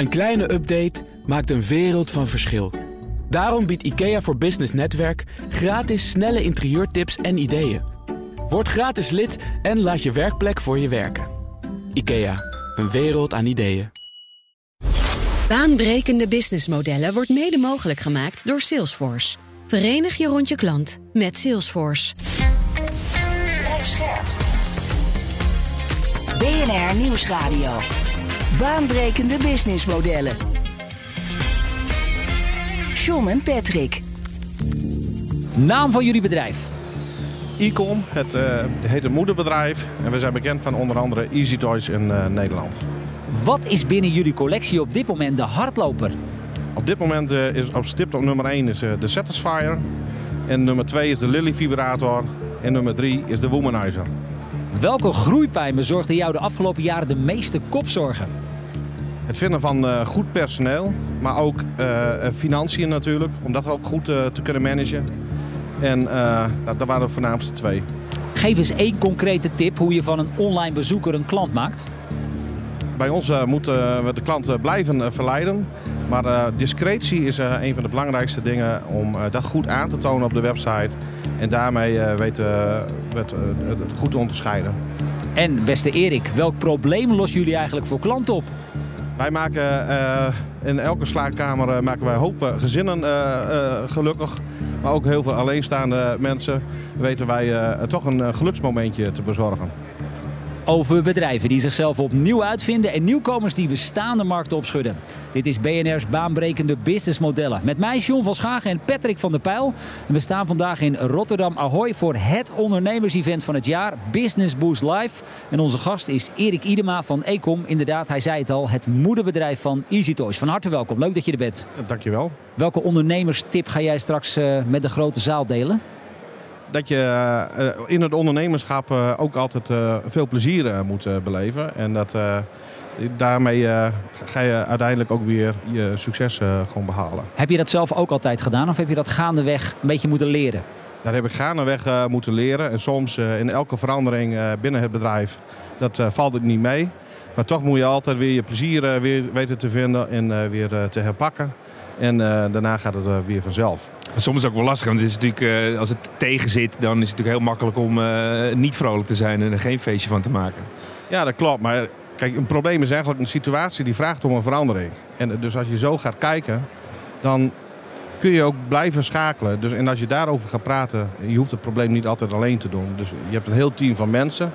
Een kleine update maakt een wereld van verschil. Daarom biedt IKEA voor Business Netwerk gratis snelle interieurtips en ideeën. Word gratis lid en laat je werkplek voor je werken. IKEA, een wereld aan ideeën. Baanbrekende businessmodellen wordt mede mogelijk gemaakt door Salesforce. Verenig je rond je klant met Salesforce. Blijf scherp. BNR Nieuwsradio. Baanbrekende businessmodellen. John en Patrick. Naam van jullie bedrijf? Ecom, het uh, heet een moederbedrijf. En we zijn bekend van onder andere Easy Toys in uh, Nederland. Wat is binnen jullie collectie op dit moment de hardloper? Op dit moment uh, is op stip op nummer 1 is de Satisfier. En nummer 2 is de Lily Vibrator. En nummer 3 is de Womanizer. Welke groeipijn bezorgde jou de afgelopen jaren de meeste kopzorgen? Het vinden van uh, goed personeel, maar ook uh, financiën natuurlijk, om dat ook goed te kunnen managen. En dat, dat waren de voornaamste twee. Geef eens één concrete tip hoe je van een online bezoeker een klant maakt. Bij ons moeten we de klant blijven verleiden. Maar discretie is een van de belangrijkste dingen om dat goed aan te tonen op de website. En daarmee weten we het, het goed te onderscheiden. En beste Erik, welk probleem lossen jullie eigenlijk voor klanten op? Wij maken uh, in elke slaapkamer uh, maken wij hoop gezinnen uh, gelukkig. Maar ook heel veel alleenstaande mensen weten wij toch een geluksmomentje te bezorgen. Over bedrijven die zichzelf opnieuw uitvinden en nieuwkomers die bestaande markten opschudden. Dit is BNR's baanbrekende businessmodellen. Met mij John van Schagen en Patrick van der Pijl. En we staan vandaag in Rotterdam Ahoy voor het ondernemersevent van het jaar, Business Boost Live. En onze gast is Erik Idema van Ecom. Inderdaad, hij zei het al, het moederbedrijf van Easy Toys. Van harte welkom, leuk dat je er bent. Dankjewel. Welke ondernemerstip ga jij straks uh, met de grote zaal delen? Dat je uh, in het ondernemerschap uh, ook altijd uh, veel plezier moet beleven. En dat, daarmee ga je uiteindelijk ook weer je succes gewoon behalen. Heb je dat zelf ook altijd gedaan of heb je dat gaandeweg een beetje moeten leren? Dat heb ik gaandeweg moeten leren. En soms in elke verandering binnen het bedrijf, dat valt het niet mee. Maar toch moet je altijd weer je plezier weer weten te vinden en weer te herpakken. En daarna gaat het weer vanzelf. Soms is het ook wel lastig, want het is natuurlijk, als het tegen zit, dan is het natuurlijk heel makkelijk om niet vrolijk te zijn en er geen feestje van te maken. Ja, dat klopt. Maar kijk, een probleem is eigenlijk een situatie die vraagt om een verandering. En dus als je zo gaat kijken, dan kun je ook blijven schakelen. Dus, en als je daarover gaat praten, je hoeft het probleem niet altijd alleen te doen. Dus je hebt een heel team van mensen.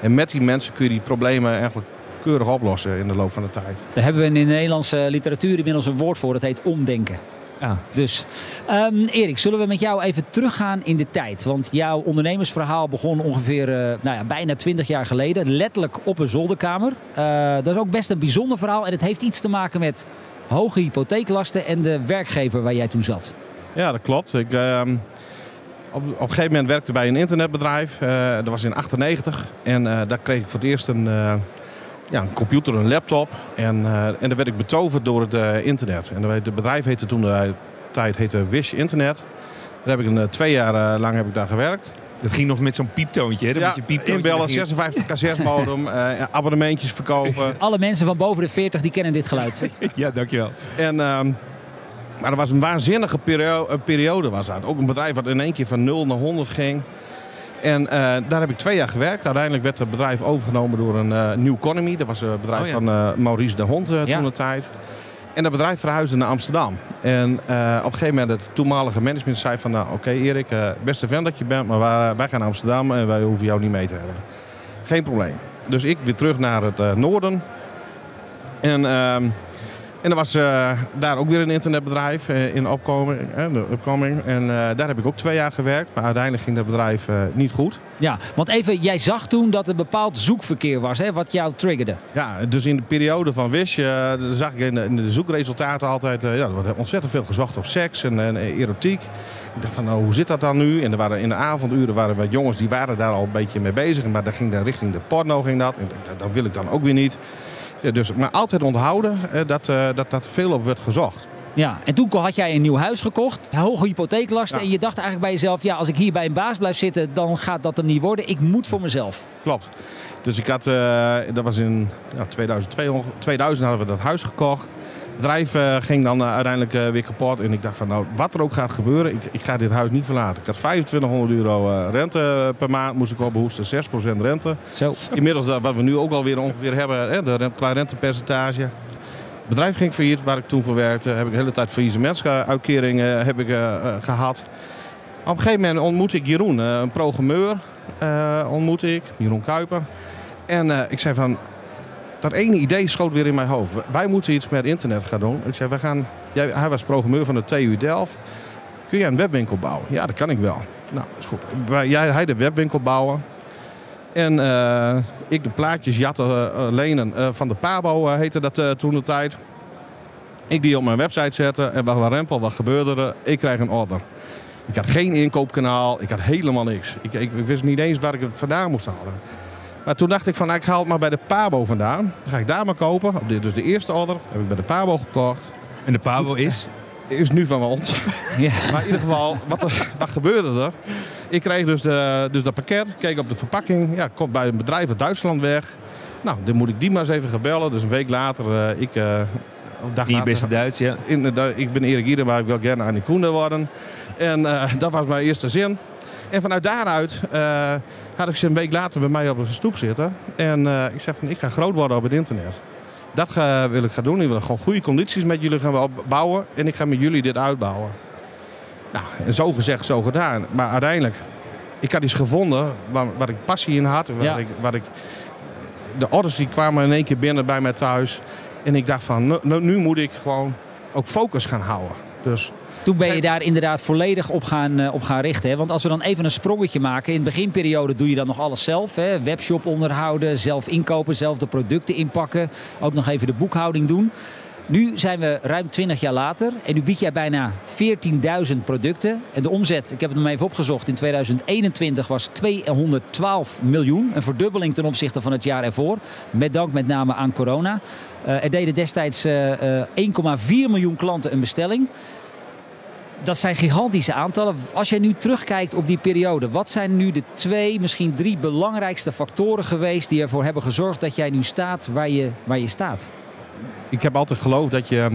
En met die mensen kun je die problemen eigenlijk keurig oplossen in de loop van de tijd. Daar hebben we in de Nederlandse literatuur inmiddels een woord voor. Dat heet omdenken. Ja. Dus, um, Erik, zullen we met jou even teruggaan in de tijd? Want jouw ondernemersverhaal begon ongeveer uh, nou ja, bijna 20 jaar geleden. Letterlijk op een zolderkamer. Uh, dat is ook best een bijzonder verhaal. En het heeft iets te maken met hoge hypotheeklasten en de werkgever waar jij toen zat. Ja, dat klopt. Ik, uh, op, op een gegeven moment werkte bij een internetbedrijf. Uh, dat was in 98. En daar kreeg ik voor het eerst een ja, een computer, een laptop. En, uh, en dan werd ik betoverd door het uh, internet. En het bedrijf heette toen de tijd heette Wish Internet. Daar heb ik een, twee jaar lang heb ik daar gewerkt. Dat ging nog met zo'n pieptoontje, hè? ja, pieptoontje inbellen, 56 cassettes-modem, abonnementjes verkopen. Alle mensen van boven de 40 die kennen dit geluid. ja, dankjewel. En, ehm, maar dat was een waanzinnige periode, periode was dat. Ook een bedrijf wat in één keer van 0 naar 100 ging. En uh, daar heb ik twee jaar gewerkt. Uiteindelijk werd het bedrijf overgenomen door een uh, New Economy. Dat was het bedrijf oh, ja. van uh, Maurice de Hond ja. toen de tijd. En dat bedrijf verhuisde naar Amsterdam. En op een gegeven moment het toenmalige management zei van... Nou, oké okay, Erik, beste vent dat je bent, maar wij, wij, gaan naar Amsterdam en wij hoeven jou niet mee te hebben. Geen probleem. Dus ik weer terug naar het noorden. En... en er was uh, daar ook weer een internetbedrijf uh, in opkoming. Uh, opkoming. En daar heb ik ook twee jaar gewerkt. Maar uiteindelijk ging dat bedrijf niet goed. Ja, want even, jij zag toen dat er bepaald zoekverkeer was, hè, wat jou triggerde. Ja, dus in de periode van Wish zag ik in de, in de, zoekresultaten altijd... ja, er wordt ontzettend veel gezocht op seks en, en erotiek. Ik dacht van, nou, hoe zit dat dan nu? En er waren, in de avonduren waren wat jongens die waren daar al een beetje mee bezig. Maar dat ging dan richting de porno ging dat. En dat, dat wil ik dan ook weer niet. Ja, dus, maar altijd onthouden uh, dat, uh, dat dat veel op werd gezocht. Ja, en toen had jij een nieuw huis gekocht, hoge hypotheeklasten. Ja. En je dacht eigenlijk bij jezelf, ja, als ik hier bij een baas blijf zitten, dan gaat dat hem niet worden. Ik moet voor mezelf. Klopt. Dus ik had, eh, dat was in ja, 2002, onge- 2000 hadden we dat huis gekocht. Het bedrijf eh, ging dan eh, uiteindelijk eh, weer kapot. En ik dacht van, nou, wat er ook gaat gebeuren, ik, ik ga dit huis niet verlaten. Ik had 2500 euro rente per maand, moest ik opbehoesten, 6% rente. Zo. Inmiddels, wat we nu ook alweer ongeveer hebben, hè, de, rent- qua rentepercentage. Het bedrijf ging failliet, waar ik toen voor werkte. Heb ik de hele tijd faillissementsuitkering eh, heb ik, eh, eh, gehad. Op een gegeven moment ontmoette ik Jeroen, een programmeur ontmoette ik, Jeroen Kuiper. En ik zei van, dat ene idee schoot weer in mijn hoofd. Wij moeten iets met internet gaan doen. Ik zei, we gaan, jij, hij was programmeur van de TU Delft. Kun jij een webwinkel bouwen? Ja, dat kan ik wel. Nou, is goed. Wij, jij, hij de webwinkel bouwen. En eh, ik de plaatjes jatten, eh, eh, lenen van de Pabo, heette dat toen de tijd. Ik die op mijn website zetten en wat rempel, wat gebeurde er? Ik krijg een order. Ik had geen inkoopkanaal, ik had helemaal niks. Ik, ik, ik wist niet eens waar ik het vandaan moest halen. Maar toen dacht ik van, nou, ik haal het maar bij de Pabo vandaan. Dan ga ik daar maar kopen. Op de- Dus de eerste order heb ik bij de Pabo gekocht. En de Pabo is? Is nu van ons. Ja. Maar in ieder geval, wat, er, wat gebeurde er? Ik kreeg dus, de, dus dat pakket, keek op de verpakking. Ja, komt bij een bedrijf uit Duitsland weg. Nou, dan moet ik die maar eens even gaan bellen. Dus een week later, eh, ik... eh, In je later- beste Duits, ja. Inderdaad, ik ben Erik Ieder, maar ik wil gerne Annie Koende worden. En eh, dat was mijn eerste zin. En vanuit daaruit eh, had ik ze een week later bij mij op een stoep zitten. En eh, ik zei van, ik ga groot worden op het internet. Dat ga- wil ik gaan doen. Ik wil gewoon goede condities met jullie gaan bouwen. En ik ga met jullie dit uitbouwen. Nou, en zo gezegd, zo gedaan. Maar uiteindelijk, ik had iets gevonden waar, waar ik passie in had. Waar Ja. ik, waar ik, de orders die kwamen in één keer binnen bij mij thuis. En ik dacht van, nu- nu, nu moet ik gewoon ook focus gaan houden. Dus Toen ben je daar inderdaad volledig op gaan, eh, op gaan richten. Hè? Want als we dan even een sprongetje maken. In de beginperiode doe je dan nog alles zelf. Hè? Webshop onderhouden, zelf inkopen, zelf de producten inpakken. Ook nog even de boekhouding doen. Nu zijn we ruim 20 jaar later en nu bied jij bijna 14.000 producten. En de omzet, ik heb het nog even opgezocht, in 2021 was 212 miljoen. Een verdubbeling ten opzichte van het jaar ervoor. Met dank met name aan corona. Eh, er deden destijds eh, eh, 1,4 miljoen klanten een bestelling. Dat zijn gigantische aantallen. Als jij nu terugkijkt op die periode, wat zijn nu de twee, misschien drie belangrijkste factoren geweest die ervoor hebben gezorgd dat jij nu staat waar je, waar je staat? ik heb altijd geloofd dat je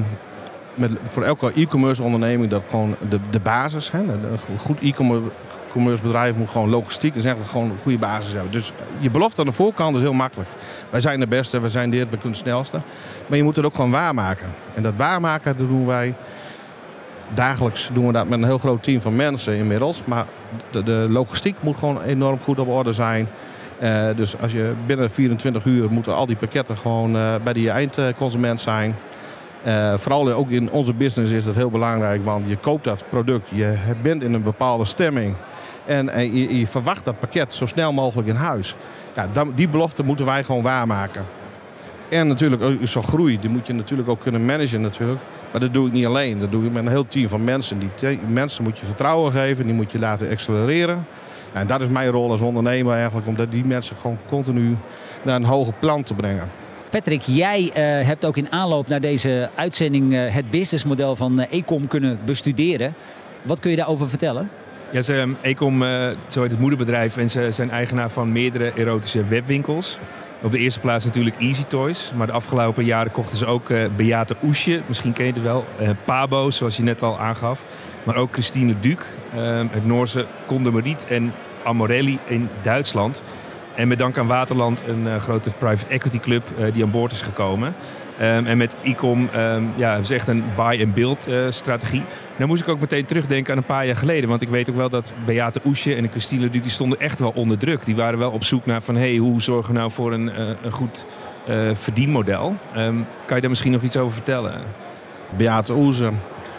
met, voor elke e-commerce onderneming dat gewoon de, de basis, hè, een goed e-commerce bedrijf moet gewoon logistiek is eigenlijk gewoon een goede basis hebben. Dus je belofte aan de voorkant is heel makkelijk. Wij zijn de beste, we zijn dit, we kunnen het snelste. Maar je moet het ook gewoon waarmaken. En dat waarmaken dat doen wij dagelijks doen we dat met een heel groot team van mensen inmiddels. Maar de, de logistiek moet gewoon enorm goed op orde zijn. Eh, dus als je binnen 24 uur moeten al die pakketten gewoon eh, bij die eindconsument zijn. Eh, vooral ook in onze business is dat heel belangrijk, want je koopt dat product, je bent in een bepaalde stemming en, je, verwacht dat pakket zo snel mogelijk in huis. Ja, dan- die belofte moeten wij gewoon waarmaken. En natuurlijk zo'n groei, die moet je natuurlijk ook kunnen managen natuurlijk. Maar dat doe ik niet alleen, dat doe ik met een heel team van mensen. Die mensen moet je vertrouwen geven, die moet je laten accelereren. En dat is mijn rol als ondernemer eigenlijk, om die mensen gewoon continu naar een hoger plan te brengen. Patrick, jij eh, hebt ook in aanloop naar deze uitzending eh, het businessmodel van eh, Ecom kunnen bestuderen. Wat kun je daarover vertellen? Ja, ze, ehm, Ecom, eh, zo heet het moederbedrijf, en ze zijn eigenaar van meerdere erotische webwinkels. Op de eerste plaats natuurlijk Easy Toys, maar de afgelopen jaren kochten ze ook eh, Beate Oesje, misschien ken je het wel, eh, Pabo, zoals je net al aangaf. Maar ook Christine Duc, ehm, het Noorse Condomeriet en Amorelli in Duitsland. En met dank aan Waterland een grote private equity club die aan boord is gekomen. Ehm, en met Ecom ehm ja, hebben ze echt een buy-and-build eh, strategie. Nou moest ik ook meteen terugdenken aan een paar jaar geleden. Want ik weet ook wel dat Beate Oesje en Christine Duc... die stonden echt wel onder druk. Die waren wel op zoek naar van... hey, hoe zorgen we nou voor een, eh, een goed eh, verdienmodel? Ehm, kan je daar misschien nog iets over vertellen? Beate Oeze.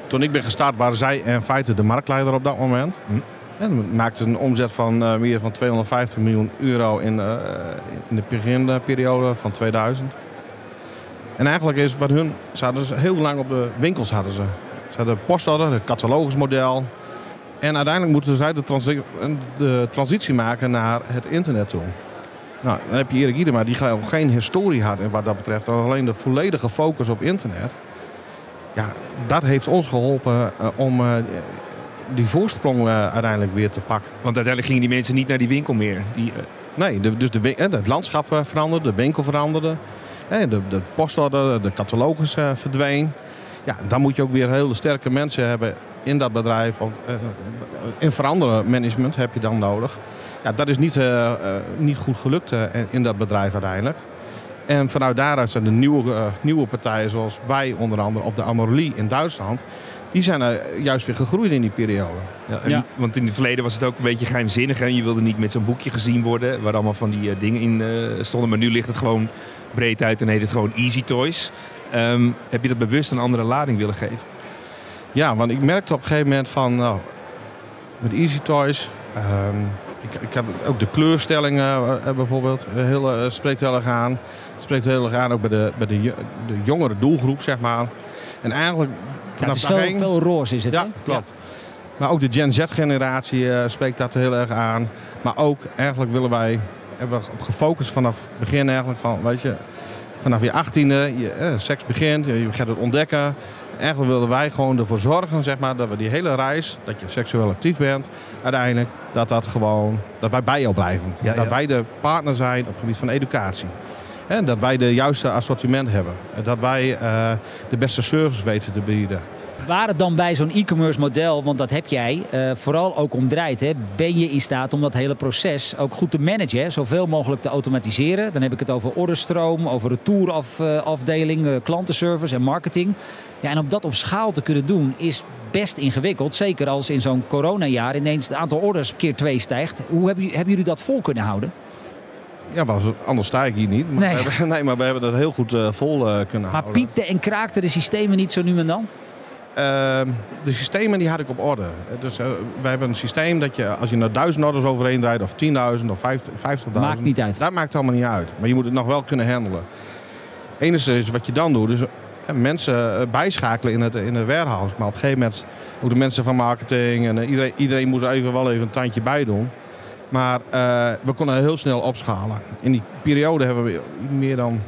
Toen ik ben gestart waren zij in feite de marktleider op dat moment. Hm. En maakten een omzet van meer dan 250 miljoen euro in, in de beginperiode van 2000. En eigenlijk is wat hun, ze hadden ze heel lang op de winkels hadden ze. Ze hadden postorder, het catalogusmodel. En uiteindelijk moeten zij de, transi- de transitie maken naar het internet toe. Nou, dan heb je Erik Iedema die gewoon geen historie had en wat dat betreft. Alleen de volledige focus op internet. Ja, dat heeft ons geholpen eh, om eh, die voorsprong eh, uiteindelijk weer te pakken. Want uiteindelijk gingen die mensen niet naar die winkel meer. Die, Nee, de, dus de, het landschap veranderde, de winkel veranderde. Eh, De, de postorder, de catalogus eh, verdween. Ja, dan moet je ook weer hele sterke mensen hebben in dat bedrijf. Of eh, in veranderen management heb je dan nodig. Ja, dat is niet, eh, eh, niet goed gelukt eh, in dat bedrijf uiteindelijk. En vanuit daaruit zijn de nieuwe, eh, nieuwe partijen zoals wij onder andere, of de Amorelie in Duitsland... die zijn er juist weer gegroeid in die periode. ja, en- Ja. Want in het verleden was het ook een beetje geheimzinnig. Hè? Je wilde niet met zo'n boekje gezien worden waar allemaal van die eh, dingen in eh, stonden. Maar nu ligt het gewoon breed uit en heet het gewoon Easy Toys. Ehm, heb je dat bewust een andere lading willen geven? Ja, want ik merkte op een gegeven moment van, nou, met Easy Toys, ehm, ik, ik heb ook de kleurstelling eh, eh, bijvoorbeeld, eh, heel, eh, spreekt heel erg aan. Spreekt heel erg aan ook bij de, bij de, de jongere doelgroep, zeg maar. En eigenlijk Ja, het is veel, veel roze is het, ja, hè? klopt. Maar ook de Gen Z-generatie eh, spreekt dat heel erg aan. Maar ook eigenlijk willen wij, hebben we op gefocust vanaf het begin eigenlijk van, weet je, vanaf je achttiende, je, eh, seks begint, je, je gaat het ontdekken. Eigenlijk willen wij gewoon ervoor zorgen, zeg maar, dat we die hele reis, dat je seksueel actief bent, uiteindelijk, dat dat gewoon, dat wij bij jou blijven. Ja, dat ja. wij de partner zijn op het gebied van educatie. Dat wij de juiste assortiment hebben. Dat wij eh, de beste service weten te bieden. Waar het dan bij zo'n e-commerce model, want dat heb jij, eh, vooral ook om draait. Hè, ben je in staat om dat hele proces ook goed te managen. Zoveel mogelijk te automatiseren. Dan heb ik het over orderstroom, over retourafdeling, eh, klantenservice en marketing. Ja, en om dat op schaal te kunnen doen is best ingewikkeld. Zeker als in zo'n coronajaar ineens het aantal orders keer twee stijgt. Hoe hebben jullie dat vol kunnen houden? Ja, maar anders sta ik hier niet. Maar Nee. hebben, nee, maar we hebben dat heel goed eh, vol eh, kunnen Maar houden. piepte en kraakte de systemen niet zo nu en dan? Ehm, de systemen die had ik op orde. Eh, Dus wij hebben een systeem dat je als je naar 1000 orders overheen draait, of 10.000 of 50.000. Maakt niet uit. Dat maakt allemaal niet uit. Maar je moet het nog wel kunnen handelen. Het enige is wat je dan doet, is mensen bijschakelen in het, in het warehouse. Maar op een gegeven moment ook de mensen van marketing en iedereen, iedereen moest even wel even een tandje bij doen. Maar eh, we konden heel snel opschalen. In die periode hebben we meer dan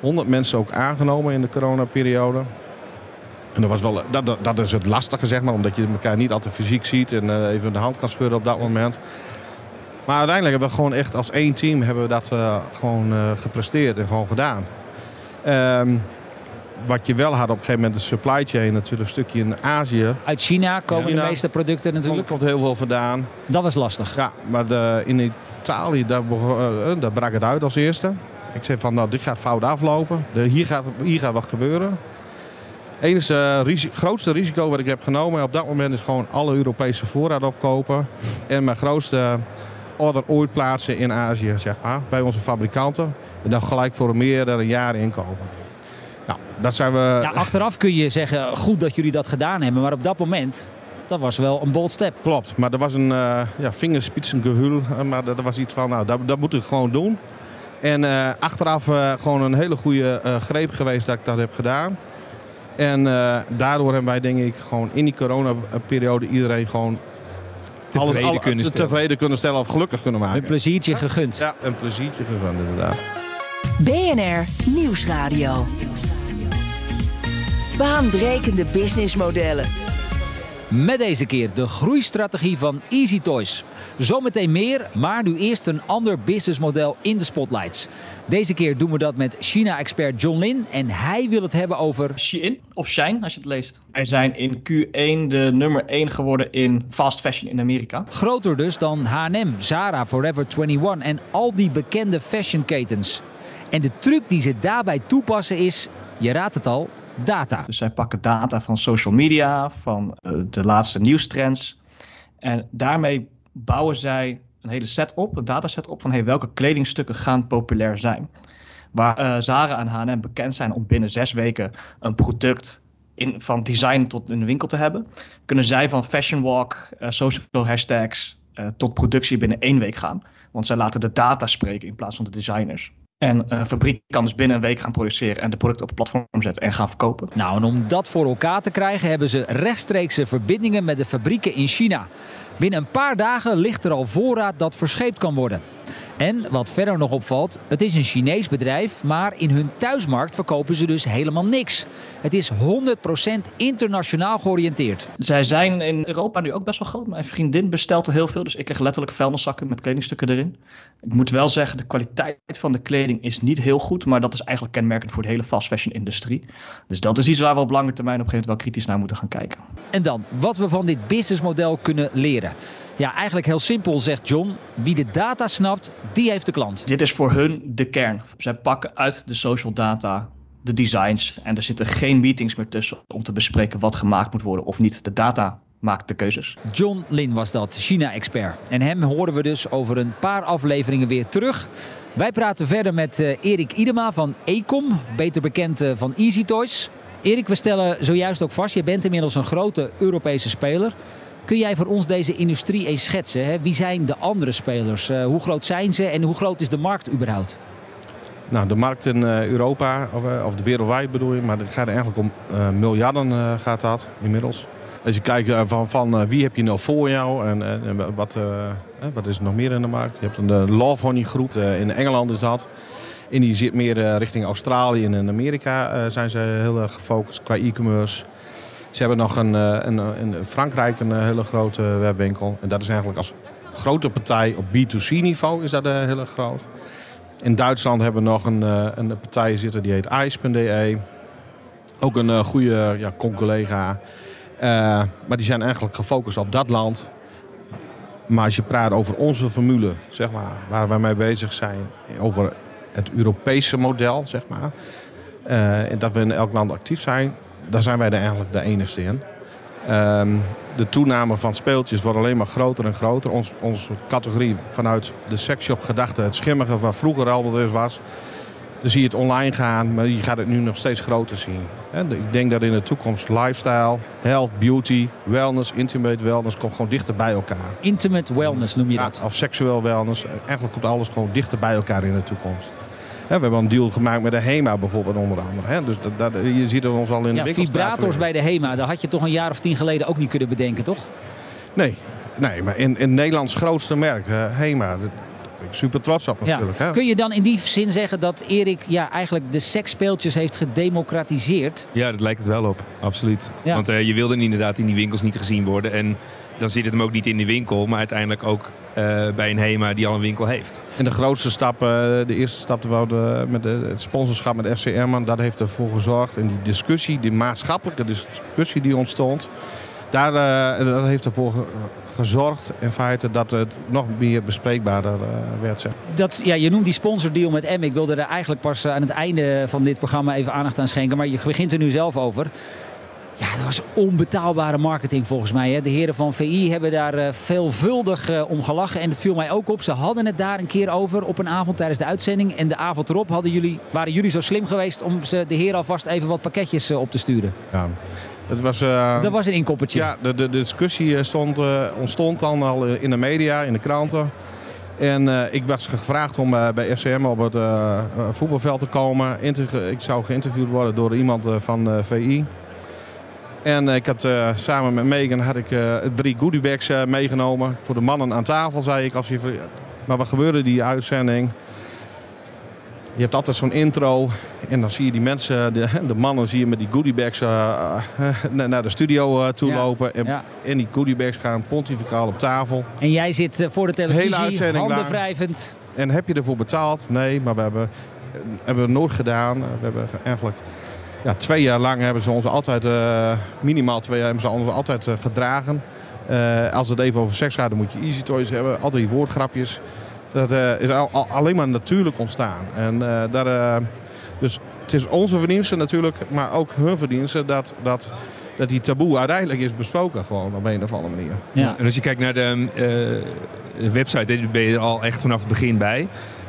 100 mensen ook aangenomen in de coronaperiode. En dat, was wel, dat, dat, is het lastige, zeg maar, omdat je elkaar niet altijd fysiek ziet en eh, even de hand kan schudden op dat moment. Maar uiteindelijk hebben we gewoon echt als één team hebben we dat eh, gewoon gepresteerd en gewoon gedaan. Ehm, wat je wel had op een gegeven moment de supply chain, natuurlijk een stukje in Azië. Uit China komen China. de meeste producten natuurlijk. komt heel veel vandaan. Dat was lastig. Ja, maar de, in Italië, daar, eh, eh, daar brak het uit als eerste. Ik zei van, nou, dit gaat fout aflopen. De, hier, gaat, hier gaat wat gebeuren. Het enige grootste risico wat ik heb genomen op dat moment is gewoon alle Europese voorraad opkopen. En mijn grootste order ooit plaatsen in Azië, zeg maar, bij onze fabrikanten. En dan gelijk voor meer dan een jaar inkopen. Dat zijn we... Ja, achteraf kun je zeggen, goed dat jullie dat gedaan hebben. Maar op dat moment, dat was wel een bold step. Klopt, maar er was een uh, ja, vingerspitsengevoel. eh, Maar dat was iets van, nou, dat, dat moet ik gewoon doen. En uh, achteraf uh, gewoon een hele goede uh, greep geweest dat ik dat heb gedaan. En uh, daardoor hebben wij denk ik gewoon in die coronaperiode iedereen gewoon tevreden, alles, kunnen, stellen. tevreden kunnen stellen of gelukkig kunnen maken. Een pleziertje gegund. Ja, een pleziertje gegund inderdaad. BNR Nieuwsradio. Baanbrekende businessmodellen. Met deze keer de groeistrategie van Easy Toys. Zometeen meer, maar nu eerst een ander businessmodel in de spotlights. Deze keer doen we dat met China-expert John Lin en hij wil het hebben over... Shein of Shine, als je het leest. Wij zijn in Q1 de nummer 1 geworden in fast fashion in Amerika. Groter dus dan H&M, Zara, Forever 21 en al die bekende fashionketens. En de truc die ze daarbij toepassen is, je raadt het al, data. Dus zij pakken data van social media, van uh, de laatste nieuwstrends. En daarmee bouwen zij een hele set op, een dataset op van hey, welke kledingstukken gaan populair zijn. Waar uh, Zara en H&M bekend zijn om binnen zes weken een product in, van design tot in de winkel te hebben, kunnen zij van fashion walk, uh, social hashtags tot productie binnen één week gaan. Want zij laten de data spreken in plaats van de designers. En een fabriek kan dus binnen een week gaan produceren en de producten op het platform zetten en gaan verkopen. Nou, en om dat voor elkaar te krijgen hebben ze rechtstreekse verbindingen met de fabrieken in China. Binnen een paar dagen ligt er al voorraad dat verscheept kan worden. En wat verder nog opvalt, het is een Chinees bedrijf, maar in hun thuismarkt verkopen ze dus helemaal niks. Het is 100% internationaal georiënteerd. Zij zijn in Europa nu ook best wel groot. Mijn vriendin bestelt er heel veel, dus ik krijg letterlijk vuilniszakken met kledingstukken erin. Ik moet wel zeggen, de kwaliteit van de kleding is niet heel goed, maar dat is eigenlijk kenmerkend voor de hele fast fashion industrie. Dus dat is iets waar we op lange termijn op een gegeven moment wel kritisch naar moeten gaan kijken. En dan, wat we van dit businessmodel kunnen leren. Ja, eigenlijk heel simpel, zegt John. Wie de data snapt, die heeft de klant. Dit is voor hun de kern. Zij pakken uit de social data de designs en er zitten geen meetings meer tussen om te bespreken wat gemaakt moet worden of niet. De data maakt de keuzes. John Lin was dat, China-expert. En hem horen we dus over een paar afleveringen weer terug. Wij praten verder met uh, Erik Idema van Ecom, beter bekend uh, van Easy Toys. Erik, we stellen zojuist ook vast, je bent inmiddels een grote Europese speler. Kun jij voor ons deze industrie eens schetsen? Hè? Wie zijn de andere spelers? Uh, hoe groot zijn ze en hoe groot is de markt überhaupt? Nou, de markt in Europa, of, of de wereldwijd bedoel je, maar het gaat eigenlijk om miljarden gaat dat inmiddels. Als je kijkt van, van wie heb je nou voor jou en, en wat, wat is er nog meer in de markt. Je hebt een Love Honey groep, in Engeland is dat. En die zit meer richting Australië en Amerika zijn ze heel erg gefocust qua e-commerce. Ze hebben nog een, een, in Frankrijk een hele grote webwinkel. En dat is eigenlijk als grote partij op B2C niveau is dat heel erg groot. In Duitsland hebben we nog een, een partij zitten die heet ice.de. Ook een goede ja, collega. Uh, maar die zijn eigenlijk gefocust op dat land. Maar als je praat over onze formule, zeg maar, waar wij mee bezig zijn, over het Europese model, zeg maar. Uh, en dat we in elk land actief zijn, daar zijn wij er eigenlijk de enigste in. Um, de toename van speeltjes wordt alleen maar groter en groter. Ons, onze categorie vanuit de sexshop gedachte, het schimmige wat vroeger al dus was. Dan zie je het online gaan, maar je gaat het nu nog steeds groter zien. Ik denk dat in de toekomst lifestyle, health, beauty, wellness, intimate wellness komt gewoon dichter bij elkaar. Intimate wellness noem je dat? Ja, of seksueel wellness. Eigenlijk komt alles gewoon dichter bij elkaar in de toekomst. we hebben een deal gemaakt met de HEMA bijvoorbeeld onder andere. Dus dat, dat, je ziet het ons al in ja, de winkel vibrators bij de HEMA, dat had je toch een jaar of tien geleden ook niet kunnen bedenken, toch? Nee, nee maar in, in Nederlands grootste merk, uh, HEMA, ik super trots op natuurlijk. Ja. Hè? Kun je dan in die zin zeggen dat Erik ja, eigenlijk de seksspeeltjes heeft gedemocratiseerd? Ja, dat lijkt het wel op. Absoluut. Ja. Want uh, je wilde inderdaad in die winkels niet gezien worden. En dan zit het hem ook niet in de winkel, maar uiteindelijk ook uh, bij een HEMA die al een winkel heeft. En de grootste stap, uh, de eerste stap de, met de, het sponsorschap met FC Erman, dat heeft ervoor gezorgd. En die discussie, die maatschappelijke discussie die ontstond, daar, uh, dat heeft ervoor gezorgd in feite dat het nog meer bespreekbaarder uh, werd. Zeg. Dat, ja, je noemt die sponsordeal met M. Ik wilde er eigenlijk pas aan het einde van dit programma even aandacht aan schenken. Maar je begint er nu zelf over. Ja, dat was onbetaalbare marketing volgens mij. Hè. De heren van VI hebben daar veelvuldig om gelachen. En het viel mij ook op. Ze hadden het daar een keer over op een avond tijdens de uitzending. En de avond erop hadden jullie, waren jullie zo slim geweest om ze de heren alvast even wat pakketjes op te sturen. Ja. Het was, uh, dat was een inkoppertje. Ja, de, de, de discussie stond, uh, ontstond dan al in de media, in de kranten. En uh, ik was gevraagd om bij FCM op het voetbalveld te komen. Ik zou geïnterviewd worden door iemand van VI. En ik had samen met Megan had ik, drie goodiebags meegenomen. Voor de mannen aan tafel, zei ik. Als je, maar wat gebeurde die uitzending? Je hebt altijd zo'n intro en dan zie je die mensen, de, de mannen zie je met die goodiebags uh, naar de studio uh, toe ja, lopen. En, ja. en die goodiebags gaan pontificaal op tafel. En jij zit voor de televisie, handen wrijvend. En heb je ervoor betaald? Nee, maar we hebben, hebben we nooit gedaan. We hebben eigenlijk ja, twee jaar lang hebben ze ons altijd, minimaal twee jaar, hebben ze ons altijd gedragen. als het even over seks gaat, dan moet je easy toys hebben. Altijd die woordgrapjes. Dat uh, is al, al, alleen maar natuurlijk ontstaan. En uh, daar, uh, dus het is onze verdienste natuurlijk, maar ook hun verdienste dat, dat, dat die taboe uiteindelijk is besproken gewoon op een of andere manier. Ja. En als je kijkt naar de, de website, daar ben je er al echt vanaf het begin bij.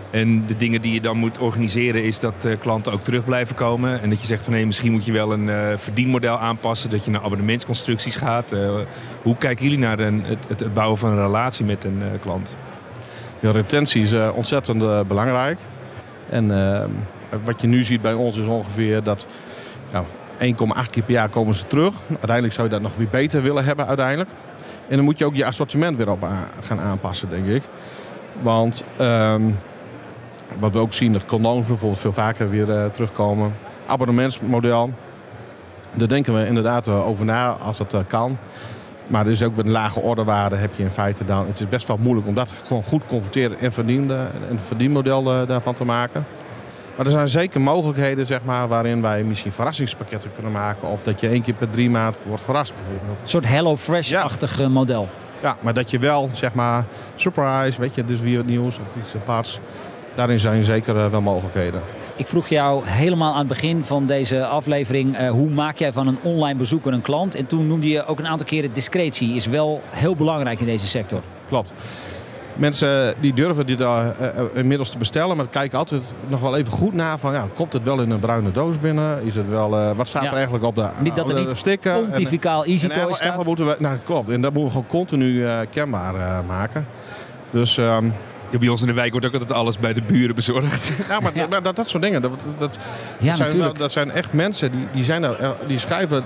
En de dingen die je dan moet organiseren is dat uh, klanten ook terug blijven komen. En dat je zegt van hé, misschien moet je wel een uh, verdienmodel aanpassen. Dat je naar abonnementsconstructies gaat. Uh, hoe kijken jullie naar een, het, het, bouwen van een relatie met een klant? Ja, retentie is uh, ontzettend uh, belangrijk. En uh, wat je nu ziet bij ons is ongeveer dat nou, 1,8 keer per jaar komen ze terug. Uiteindelijk zou je dat nog weer beter willen hebben uiteindelijk. En dan moet je ook je assortiment weer op gaan aanpassen, denk ik. Want ehm, wat we ook zien, dat condooms bijvoorbeeld veel vaker weer eh, terugkomen. Abonnementsmodel. Daar denken we inderdaad eh, over na als dat eh, kan. Maar er is ook weer een lage orderwaarde heb je in feite dan. Het is best wel moeilijk om dat gewoon goed converteren en verdiende, een verdienmodel eh, daarvan te maken. Maar er zijn zeker mogelijkheden zeg maar, waarin wij misschien verrassingspakketten kunnen maken. Of dat je één keer per drie maanden wordt verrast bijvoorbeeld. Een soort Hello Fresh-achtig model. Ja, maar dat je wel, zeg maar, surprise, weet je, dus weer het nieuws of iets aparts. Daarin zijn zeker eh, wel mogelijkheden. Ik vroeg jou helemaal aan het begin van deze aflevering... eh, hoe maak jij van een online bezoeker een klant? En toen noemde je ook een aantal keren discretie is wel heel belangrijk in deze sector. Klopt. Mensen die durven dit uh, uh, inmiddels te bestellen, maar kijken altijd nog wel even goed na van ja, komt het wel in een bruine doos binnen? Is het wel, uh, wat staat Ja. er eigenlijk op de Niet dat er niet sticker? En- pontificaal easy en toy eigenlijk- staat. eigenlijk moeten we, nou klopt, en dat moeten we gewoon continu eh, kenbaar eh, maken. Dus ehm, Ja, bij ons in de wijk wordt ook altijd alles bij de buren bezorgd. ja, maar Ja. dat, dat soort dingen, dat, dat, Ja, zijn, wel- dat zijn echt mensen die, die, zijn er, eh, die schrijven,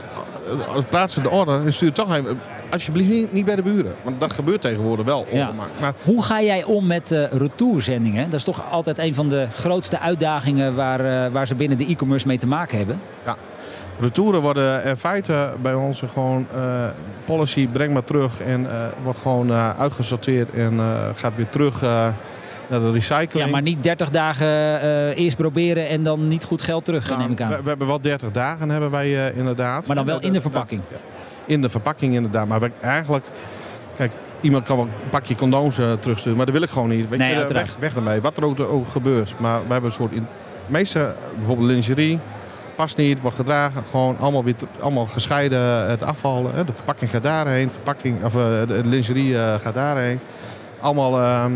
eh, plaatsen de order en sturen toch even, alsjeblieft niet, niet bij de buren. Want dat gebeurt tegenwoordig wel. Ja. Maar Hoe ga jij om met eh retourzendingen? Dat is toch altijd een van de grootste uitdagingen waar, eh, waar ze binnen de e-commerce mee te maken hebben. Retouren worden in feite bij ons gewoon eh, policy, breng maar terug en eh, wordt gewoon eh, uitgesorteerd en gaat weer terug naar de recycling. Ja, maar niet 30 dagen eerst proberen en dan niet goed geld terug, Nou, neem ik aan. We, we hebben wel 30 dagen hebben wij inderdaad. Maar dan wel in de verpakking. In de verpakking inderdaad. Maar eigenlijk, kijk, iemand kan wel een pakje condooms terugsturen, maar dat wil ik gewoon niet. Weet Nee, je, weg, weg ermee. Wat er ook, ook gebeurt. Maar we hebben een soort, in, meeste, bijvoorbeeld lingerie, past niet, wordt gedragen, gewoon allemaal, weer, allemaal gescheiden het afval. hè. De verpakking gaat daarheen, verpakking, of, eh, de lingerie eh, gaat daarheen. Allemaal ehm,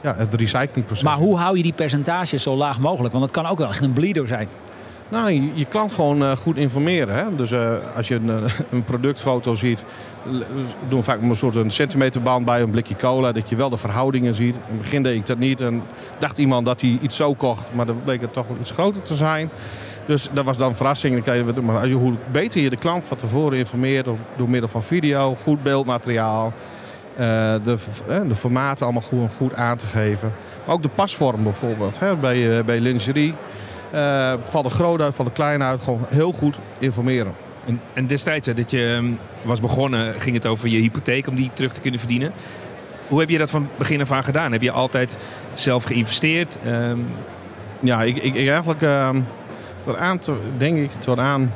ja, het recyclingproces. Maar hoe hou je die percentages zo laag mogelijk? Want het kan ook wel echt een bleeder zijn. Nou, je, je klant gewoon eh, goed informeren. Hè? Dus eh, als je een, eh, een productfoto ziet, doen we vaak een soort een centimeterband bij een blikje cola, dat je wel de verhoudingen ziet. In het begin deed ik dat niet en dacht iemand dat hij iets zo kocht, maar dan bleek het toch wel iets groter te zijn. Dus dat was dan een verrassing. Maar hoe beter je de klant van tevoren informeert, door, middel van video, goed beeldmateriaal, eh, de, eh, de formaten allemaal goed, goed aan te geven. Maar ook de pasvorm bijvoorbeeld, hè? Bij, eh, bij lingerie. Eh valt de groot uit, valt de klein uit. Gewoon heel goed informeren. En, en destijds hè, dat je ehm, was begonnen, ging het over je hypotheek om die terug te kunnen verdienen. Hoe heb je dat van begin af aan gedaan? Heb je altijd zelf geïnvesteerd? Ehm, Ja, ik, ik, ik eigenlijk ehm, tot aan, denk ik, tot aan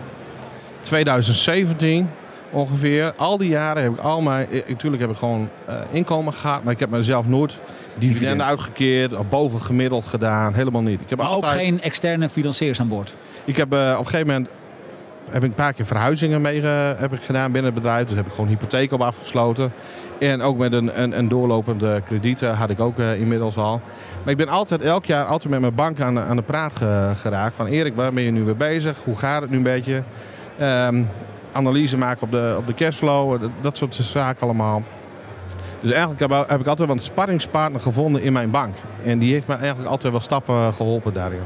2017 ongeveer. Al die jaren heb ik al mijn... ik- Natuurlijk heb ik gewoon eh, inkomen gehad, maar ik heb mezelf nooit dividenden uitgekeerd of boven gemiddeld gedaan. Helemaal niet. Ik heb Maar altijd... ook geen externe financiers aan boord. Ik heb eh, op een gegeven moment heb ik een paar keer verhuizingen mee ge- heb ik gedaan binnen het bedrijf. Dus heb ik gewoon hypotheek op afgesloten. En ook met een, een, een doorlopende krediet eh, had ik ook eh, inmiddels al. Maar ik ben altijd elk jaar altijd met mijn bank aan, aan de praat ge- geraakt. Van Erik, waar ben je nu mee bezig? Hoe gaat het nu een beetje? Ehm, analyse maken op de, op de cashflow. Dat, soort zaken allemaal. Dus eigenlijk heb, heb ik altijd wel een sparringspartner gevonden in mijn bank. En die heeft me eigenlijk altijd wel stappen geholpen daarin.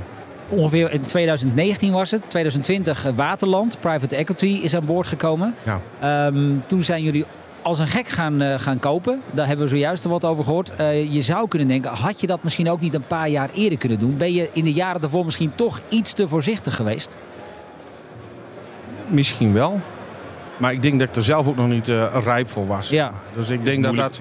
Ongeveer in 2019 was het. 2020 eh, Waterland, private equity, is aan boord gekomen. Ja. Ehm, toen zijn jullie als een gek gaan, eh, gaan kopen. Daar hebben we zojuist er wat over gehoord. Eh, je zou kunnen denken, had je dat misschien ook niet een paar jaar eerder kunnen doen? Ben je in de jaren daarvoor misschien toch iets te voorzichtig geweest? Misschien wel. Maar ik denk dat ik er zelf ook nog niet eh, rijp voor was. Ja. Dus ik denk dat dat...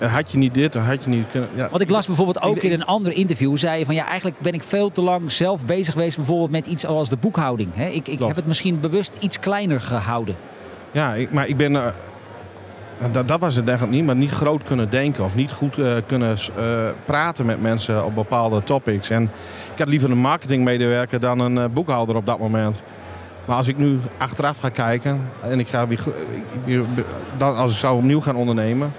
Had je niet dit, dan had je niet kunnen... Ja. Want ik las bijvoorbeeld ook in een ander interview, zei je van ja, eigenlijk ben ik veel te lang zelf bezig geweest bijvoorbeeld met iets als de boekhouding. Hè? Ik, ik heb het misschien bewust iets kleiner gehouden. Ja, ik, maar ik ben... eh, dat, dat was het eigenlijk niet, maar niet groot kunnen denken. Of niet goed eh, kunnen eh, praten met mensen op bepaalde topics. En ik had liever een marketingmedewerker dan een boekhouder op dat moment. Maar als ik nu achteraf ga kijken en ik ga weer, dan, als ik zou opnieuw gaan ondernemen,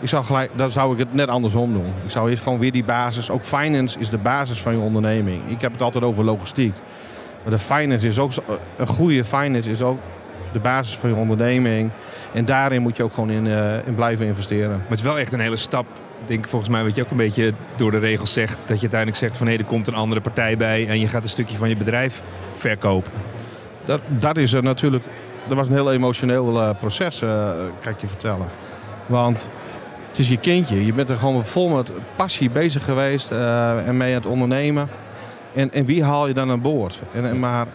ik zou gelijk, dan zou ik het net andersom doen. Ik zou eerst gewoon weer die basis, ook finance is de basis van je onderneming. Ik heb het altijd over logistiek. Maar de finance is ook, een goede finance is ook de basis van je onderneming. En daarin moet je ook gewoon in, eh, in blijven investeren. Maar het is wel echt een hele stap, denk volgens mij, wat je ook een beetje door de regels zegt. Dat je uiteindelijk zegt van hé, er komt een andere partij bij en je gaat een stukje van je bedrijf verkopen. Dat, dat is er natuurlijk. Dat was een heel emotioneel eh, proces, eh, kan ik je vertellen. Want het is je kindje. Je bent er gewoon vol met passie bezig geweest uh, en mee aan het ondernemen. En, en wie haal je dan aan boord? En, en maar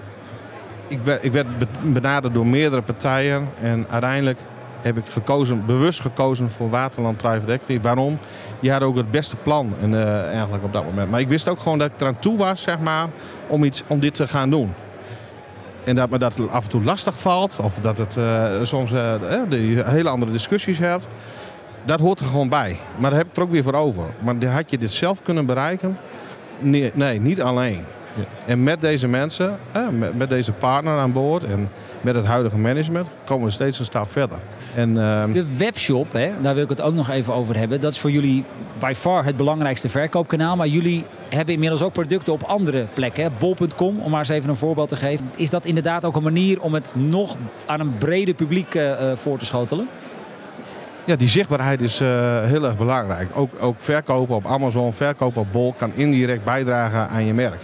ik werd, ik werd benaderd door meerdere partijen. En uiteindelijk heb ik gekozen, bewust gekozen voor Waterland Private Equity. Waarom? Die hadden ook het beste plan en, uh, eigenlijk op dat moment. Maar ik wist ook gewoon dat ik eraan toe was, zeg maar, om, iets, om dit te gaan doen. En dat me dat af en toe lastig valt, of dat het uh, soms uh, hele andere discussies hebt. Dat hoort er gewoon bij. Maar daar heb ik er ook weer voor over. Maar had je dit zelf kunnen bereiken? Nee, nee niet alleen. Ja. En met deze mensen, met, met, deze partner aan boord en met het huidige management, komen we steeds een stap verder. En, uh... De webshop, hè, daar wil ik het ook nog even over hebben. Dat is voor jullie by far het belangrijkste verkoopkanaal. Maar jullie hebben inmiddels ook producten op andere plekken. Bol.com, om maar eens even een voorbeeld te geven. Is dat inderdaad ook een manier om het nog aan een breder publiek uh, voor te schotelen? Ja, die zichtbaarheid is uh, heel erg belangrijk. Ook, ook verkopen op Amazon, verkopen op Bol kan indirect bijdragen aan je merk.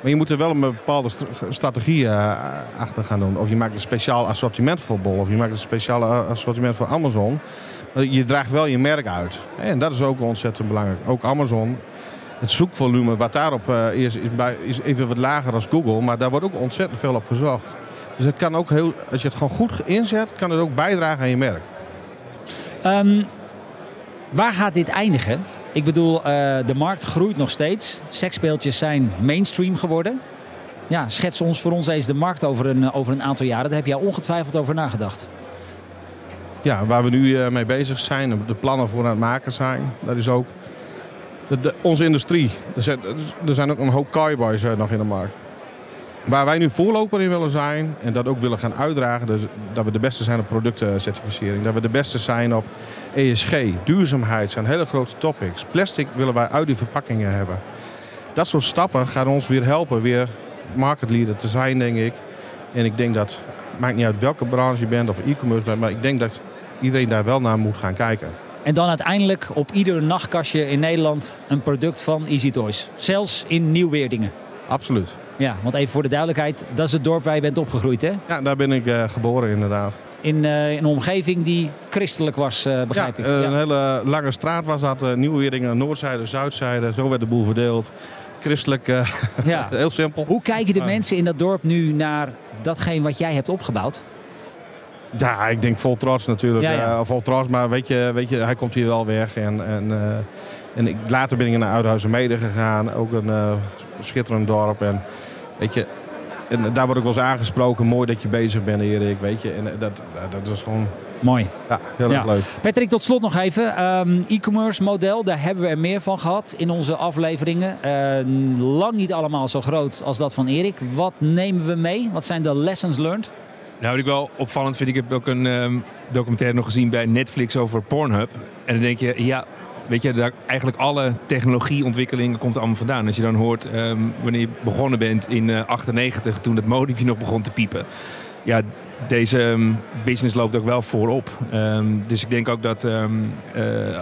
Maar je moet er wel een bepaalde strategie uh, achter gaan doen. Of je maakt een speciaal assortiment voor Bol. Of je maakt een speciaal assortiment voor Amazon. Je draagt wel je merk uit. En dat is ook ontzettend belangrijk. Ook Amazon. Het zoekvolume wat daarop is, is, bij, is even wat lager dan Google. Maar daar wordt ook ontzettend veel op gezocht. Dus het kan ook heel, als je het gewoon goed inzet, kan het ook bijdragen aan je merk. Um, waar gaat dit eindigen? Ik bedoel, uh, de markt groeit nog steeds. Seksspeeltjes zijn mainstream geworden. Ja, schets ons voor ons eens de markt over een, over een aantal jaren. Daar heb jij ongetwijfeld over nagedacht. Ja, waar we nu uh, mee bezig zijn, de plannen voor aan het maken zijn. Dat is ook onze industrie. Er zijn, er zijn ook een hoop cowboys nog in de markt. Waar wij nu voorloper in willen zijn en dat ook willen gaan uitdragen, dus dat we de beste zijn op productcertificering, dat we de beste zijn op ESG, duurzaamheid zijn hele grote topics. Plastic willen wij uit die verpakkingen hebben. Dat soort stappen gaan ons weer helpen, weer market leader te zijn, denk ik. En ik denk dat, maakt niet uit welke branche je bent of e-commerce bent, maar ik denk dat iedereen daar wel naar moet gaan kijken. En dan uiteindelijk op ieder nachtkastje in Nederland een product van Easy Toys. Zelfs in Nieuw-Weerdingen. Absoluut. Ja, want even voor de duidelijkheid, dat is het dorp waar je bent opgegroeid, hè? Ja, daar ben ik uh, geboren inderdaad. In, uh, in, een omgeving die christelijk was, uh, begrijp ja, ik. Ja, een hele lange straat was dat. Nieuwweringen, noordzijde, zuidzijde. Zo werd de boel verdeeld. Christelijk, ja. heel simpel. Hoe kijken de mensen in dat dorp nu naar datgene wat jij hebt opgebouwd? Ja, ik denk vol trots natuurlijk. Ja, ja. vol trots, maar weet je, weet je, hij komt hier wel weg. En, en, en ik, later ben ik naar Oudhuizen Mede gegaan. Ook een schitterend dorp. En Weet je, en daar word ik wel eens aangesproken. Mooi dat je bezig bent, Erik. Weet je, en eh, dat, dat is gewoon. Mooi. Ja, heel erg leuk. Patrick, tot slot nog even. Um, E-commerce model, daar hebben we er meer van gehad in onze afleveringen. Uh, lang niet allemaal zo groot als dat van Erik. Wat nemen we mee? Wat zijn de lessons learned? Nou, wat ik wel opvallend vind, ik heb ook een um, documentaire nog gezien bij Netflix over Pornhub. En dan denk je, ja, weet je, daar eigenlijk alle technologieontwikkelingen komt allemaal vandaan. Als je dan hoort um, wanneer je begonnen bent in uh, 98, toen het modempje nog begon te piepen. Ja, deze um, business loopt ook wel voorop. Um, dus ik denk ook dat uh,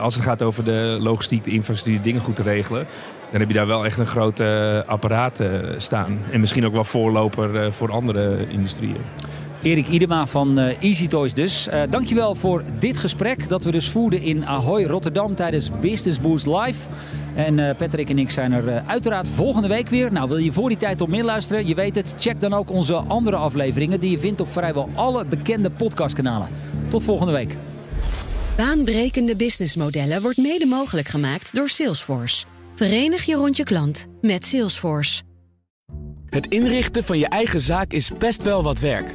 als het gaat over de logistiek, de infrastructuur, dingen goed te regelen, dan heb je daar wel echt een grote apparaat uh, staan. En misschien ook wel voorloper voor andere industrieën. Erik Idema van uh, Easy Toys dus. Uh, dankjewel voor dit gesprek dat we dus voerden in Ahoy Rotterdam tijdens Business Boost Live. En uh, Patrick en ik zijn er uiteraard volgende week weer. Nou, wil je voor die tijd op meer luisteren? Je weet het, check dan ook onze andere afleveringen die je vindt op vrijwel alle bekende podcastkanalen. Tot volgende week. Baanbrekende businessmodellen wordt mede mogelijk gemaakt door Salesforce. Verenig je rond je klant met Salesforce. Het inrichten van je eigen zaak is best wel wat werk.